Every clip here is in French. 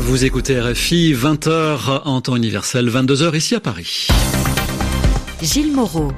Vous écoutez RFI, 20h en temps universel, 22h ici à Paris. Gilles Moreau.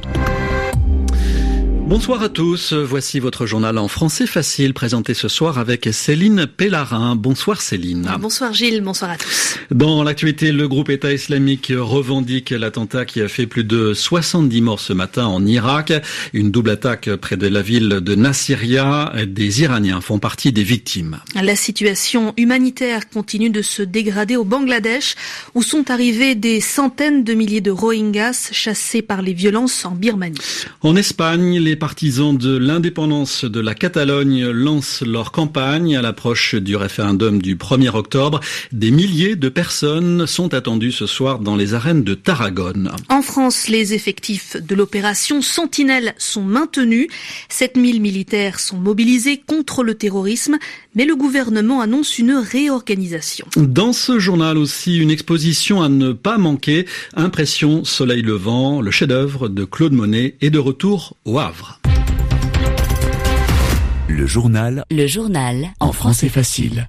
Bonsoir à tous, voici votre journal en français facile présenté ce soir avec Céline Pellarin. Bonsoir Céline. Bonsoir Gilles, bonsoir à tous. Dans l'actualité, le groupe État islamique revendique l'attentat qui a fait plus de 70 morts ce matin en Irak. Une double attaque près de la ville de Nasiriyah. Des Iraniens font partie des victimes. La situation humanitaire continue de se dégrader au Bangladesh où sont arrivés des centaines de milliers de Rohingyas chassés par les violences en Birmanie. En Espagne, les partisans de l'indépendance de la Catalogne lancent leur campagne à l'approche du référendum du 1er octobre. Des milliers de personnes sont attendues ce soir dans les arènes de Tarragone. En France, les effectifs de l'opération Sentinelle sont maintenus. 7000 militaires sont mobilisés contre le terrorisme, mais le gouvernement annonce une réorganisation. Dans ce journal aussi, une exposition à ne pas manquer. Impression Soleil levant, le chef-d'œuvre de Claude Monet est de retour au Havre. Le journal. Le journal. En français facile.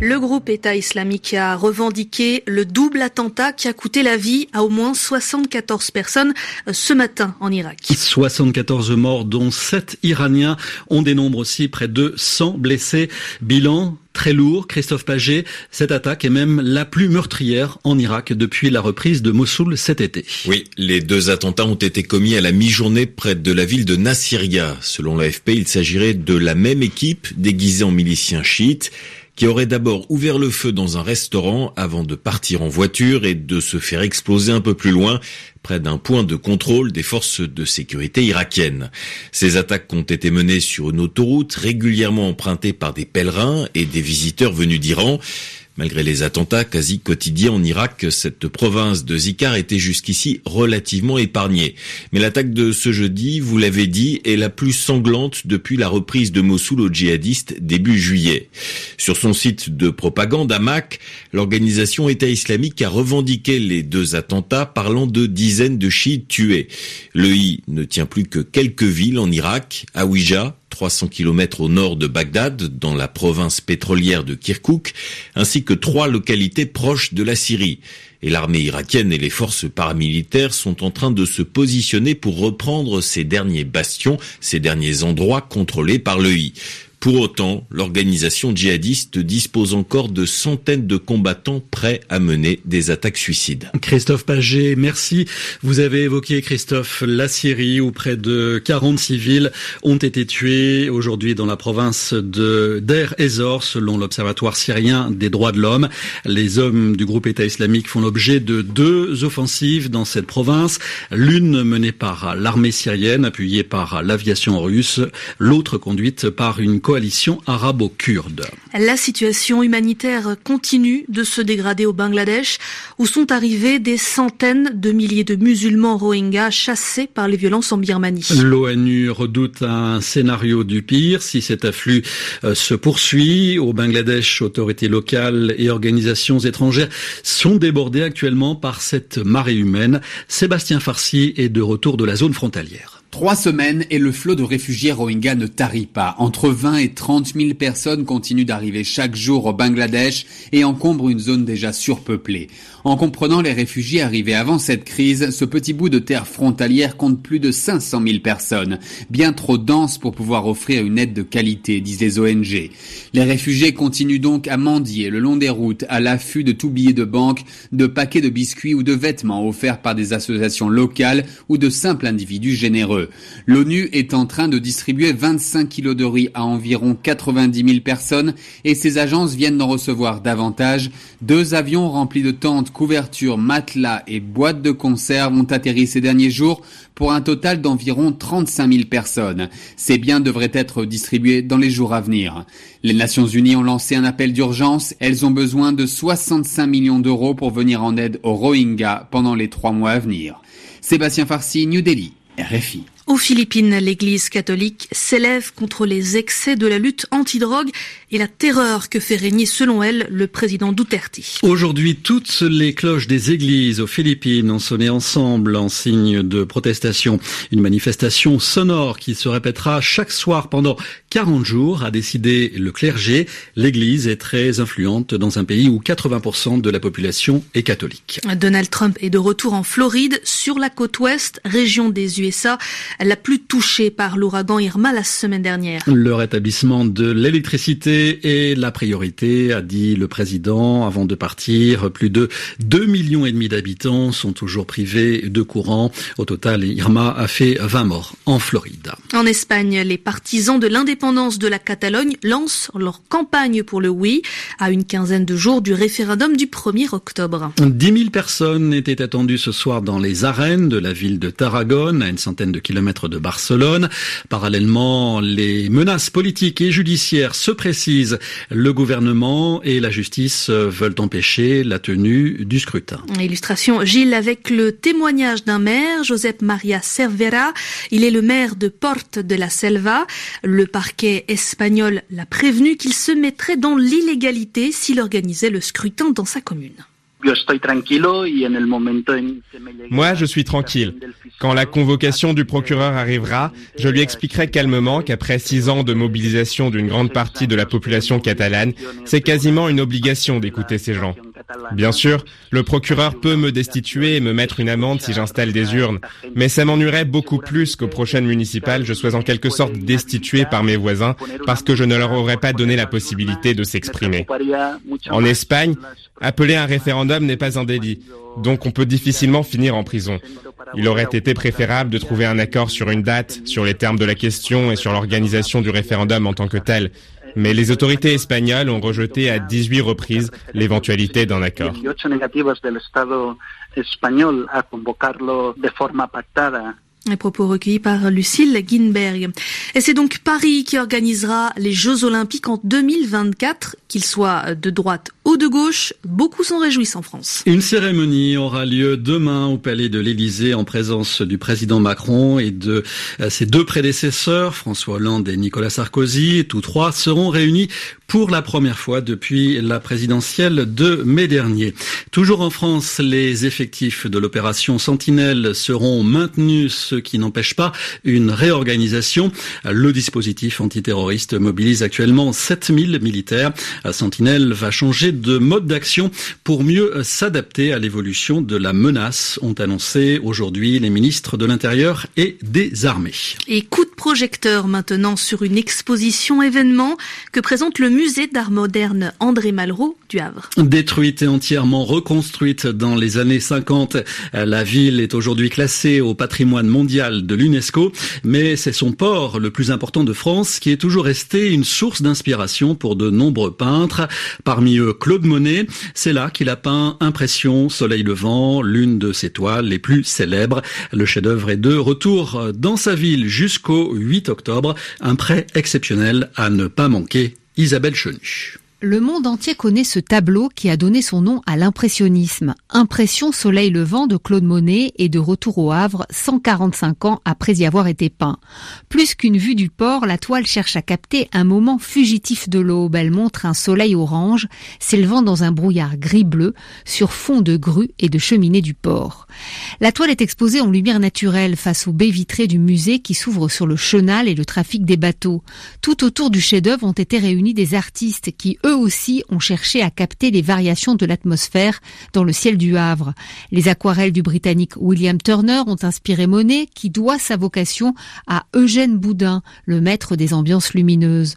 Le groupe État islamique a revendiqué le double attentat qui a coûté la vie à au moins 74 personnes euh, ce matin en Irak. 74 morts dont 7 Iraniens. On dénombre aussi près de 100 blessés. Bilan très lourd, Christophe Paget. Cette attaque est même la plus meurtrière en Irak depuis la reprise de Mossoul cet été. Oui, les deux attentats ont été commis à la mi-journée près de la ville de Nasiriyah. Selon l'AFP, il s'agirait de la même équipe déguisée en miliciens chiites qui aurait d'abord ouvert le feu dans un restaurant avant de partir en voiture et de se faire exploser un peu plus loin, près d'un point de contrôle des forces de sécurité irakiennes. Ces attaques ont été menées sur une autoroute régulièrement empruntée par des pèlerins et des visiteurs venus d'Iran. Malgré les attentats quasi quotidiens en Irak, cette province de Zikar était jusqu'ici relativement épargnée. Mais l'attaque de ce jeudi, vous l'avez dit, est la plus sanglante depuis la reprise de Mossoul aux djihadistes début juillet. Sur son site de propagande Amak, l'organisation État islamique a revendiqué les deux attentats parlant de dizaines de chiites tués. Le I ne tient plus que quelques villes en Irak, Aouija, 300 km au nord de Bagdad, dans la province pétrolière de Kirkouk, ainsi que trois localités proches de la Syrie. Et l'armée irakienne et les forces paramilitaires sont en train de se positionner pour reprendre ces derniers bastions, ces derniers endroits contrôlés par le I. Pour autant, l'organisation djihadiste dispose encore de centaines de combattants prêts à mener des attaques suicides. Christophe Paget, merci. Vous avez évoqué, Christophe, la Syrie où près de 40 civils ont été tués aujourd'hui dans la province de Der Ezor, selon l'Observatoire syrien des droits de l'homme. Les hommes du groupe État islamique font l'objet de deux offensives dans cette province. L'une menée par l'armée syrienne, appuyée par l'aviation russe, l'autre conduite par une coalition arabo-kurde. La situation humanitaire continue de se dégrader au Bangladesh, où sont arrivés des centaines de milliers de musulmans rohingyas chassés par les violences en Birmanie. L'ONU redoute un scénario du pire si cet afflux euh, se poursuit. Au Bangladesh, autorités locales et organisations étrangères sont débordées actuellement par cette marée humaine. Sébastien Farsi est de retour de la zone frontalière. Trois semaines et le flot de réfugiés rohingyas ne tarit pas. Entre 20 et 30 000 personnes continuent d'arriver chaque jour au Bangladesh et encombrent une zone déjà surpeuplée. En comprenant les réfugiés arrivés avant cette crise, ce petit bout de terre frontalière compte plus de 500 000 personnes, bien trop dense pour pouvoir offrir une aide de qualité, disent les ONG. Les réfugiés continuent donc à mendier le long des routes à l'affût de tout billets de banque, de paquets de biscuits ou de vêtements offerts par des associations locales ou de simples individus généreux. L'ONU est en train de distribuer 25 kilos de riz à environ 90 000 personnes et ses agences viennent d'en recevoir davantage. Deux avions remplis de tentes couvertures, matelas et boîtes de conserve ont atterri ces derniers jours pour un total d'environ 35 000 personnes. Ces biens devraient être distribués dans les jours à venir. Les Nations Unies ont lancé un appel d'urgence. Elles ont besoin de 65 millions d'euros pour venir en aide aux Rohingyas pendant les trois mois à venir. Sébastien Farsi, New Delhi, RFI. Aux Philippines, l'Église catholique s'élève contre les excès de la lutte anti-drogue et la terreur que fait régner, selon elle, le président Duterte. Aujourd'hui, toutes les cloches des églises aux Philippines ont sonné ensemble en signe de protestation. Une manifestation sonore qui se répétera chaque soir pendant 40 jours, a décidé le clergé. L'Église est très influente dans un pays où 80% de la population est catholique. Donald Trump est de retour en Floride, sur la côte ouest, région des USA la plus touchée par l'ouragan Irma la semaine dernière. Le rétablissement de l'électricité est la priorité, a dit le président avant de partir. Plus de 2 millions et demi d'habitants sont toujours privés de courant. Au total, Irma a fait 20 morts en Floride. En Espagne, les partisans de l'indépendance de la Catalogne lancent leur campagne pour le oui à une quinzaine de jours du référendum du 1er octobre. 10 000 personnes étaient attendues ce soir dans les arènes de la ville de Tarragone, à une centaine de kilomètres de Barcelone. Parallèlement, les menaces politiques et judiciaires se précisent. Le gouvernement et la justice veulent empêcher la tenue du scrutin. Illustration Gilles avec le témoignage d'un maire, Josep Maria Cervera. Il est le maire de Porte de la Selva. Le parquet espagnol l'a prévenu qu'il se mettrait dans l'illégalité s'il organisait le scrutin dans sa commune. Moi, je suis tranquille. Quand la convocation du procureur arrivera, je lui expliquerai calmement qu'après six ans de mobilisation d'une grande partie de la population catalane, c'est quasiment une obligation d'écouter ces gens. Bien sûr, le procureur peut me destituer et me mettre une amende si j'installe des urnes, mais ça m'ennuierait beaucoup plus qu'aux prochaines municipales, je sois en quelque sorte destitué par mes voisins parce que je ne leur aurais pas donné la possibilité de s'exprimer. En Espagne, appeler un référendum n'est pas un délit, donc on peut difficilement finir en prison. Il aurait été préférable de trouver un accord sur une date, sur les termes de la question et sur l'organisation du référendum en tant que tel. Mais les autorités espagnoles ont rejeté à 18 reprises l'éventualité d'un accord. Les propos recueillis par Lucille Guinberg. Et c'est donc Paris qui organisera les Jeux Olympiques en 2024, qu'ils soient de droite ou de gauche. Beaucoup s'en réjouissent en France. Une cérémonie aura lieu demain au Palais de l'Élysée en présence du président Macron et de euh, ses deux prédécesseurs, François Hollande et Nicolas Sarkozy. Tous trois seront réunis pour la première fois depuis la présidentielle de mai dernier. Toujours en France, les effectifs de l'opération Sentinelle seront maintenus, qui n'empêche pas une réorganisation. Le dispositif antiterroriste mobilise actuellement 7000 militaires. Sentinelle va changer de mode d'action pour mieux s'adapter à l'évolution de la menace, ont annoncé aujourd'hui les ministres de l'Intérieur et des Armées. Et coup de projecteur maintenant sur une exposition événement que présente le musée d'art moderne André Malraux du Havre. Détruite et entièrement reconstruite dans les années 50, la ville est aujourd'hui classée au patrimoine mondial de l'UNESCO, mais c'est son port le plus important de France qui est toujours resté une source d'inspiration pour de nombreux peintres, parmi eux Claude Monet. C'est là qu'il a peint Impression, Soleil levant, l'une de ses toiles les plus célèbres. Le chef-d'œuvre est de retour dans sa ville jusqu'au 8 octobre, un prêt exceptionnel à ne pas manquer. Isabelle Chenu. Le monde entier connaît ce tableau qui a donné son nom à l'impressionnisme. Impression Soleil levant de Claude Monet et de retour au Havre 145 ans après y avoir été peint. Plus qu'une vue du port, la toile cherche à capter un moment fugitif de l'aube. Elle montre un soleil orange s'élevant dans un brouillard gris-bleu sur fond de grues et de cheminées du port. La toile est exposée en lumière naturelle face aux baies vitrées du musée qui s'ouvre sur le chenal et le trafic des bateaux. Tout autour du chef-d'œuvre ont été réunis des artistes qui, eux aussi ont cherché à capter les variations de l'atmosphère dans le ciel du Havre. Les aquarelles du Britannique William Turner ont inspiré Monet, qui doit sa vocation à Eugène Boudin, le maître des ambiances lumineuses.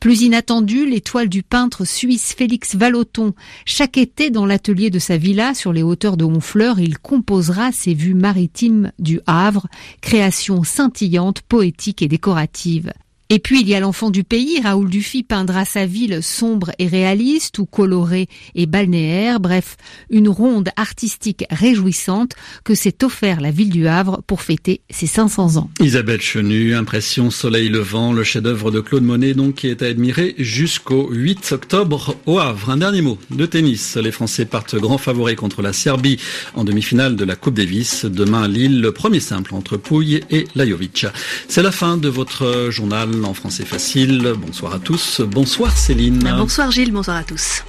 Plus inattendu, les toiles du peintre suisse Félix Vallotton. Chaque été, dans l'atelier de sa villa sur les hauteurs de Honfleur, il composera ses vues maritimes du Havre, création scintillante, poétique et décorative. Et puis il y a l'enfant du pays, Raoul Dufy peindra sa ville sombre et réaliste ou colorée et balnéaire, bref, une ronde artistique réjouissante que s'est offert la ville du Havre pour fêter ses 500 ans. Isabelle Chenu, Impression Soleil Levant, le chef-d'œuvre de Claude Monet donc qui est à admirer jusqu'au 8 octobre au Havre. Un dernier mot de tennis. Les Français partent grand favoris contre la Serbie en demi-finale de la Coupe Davis. Demain Lille, le premier simple entre Pouille et Lajovic. C'est la fin de votre journal en français facile. Bonsoir à tous. Bonsoir Céline. Bonsoir Gilles, bonsoir à tous.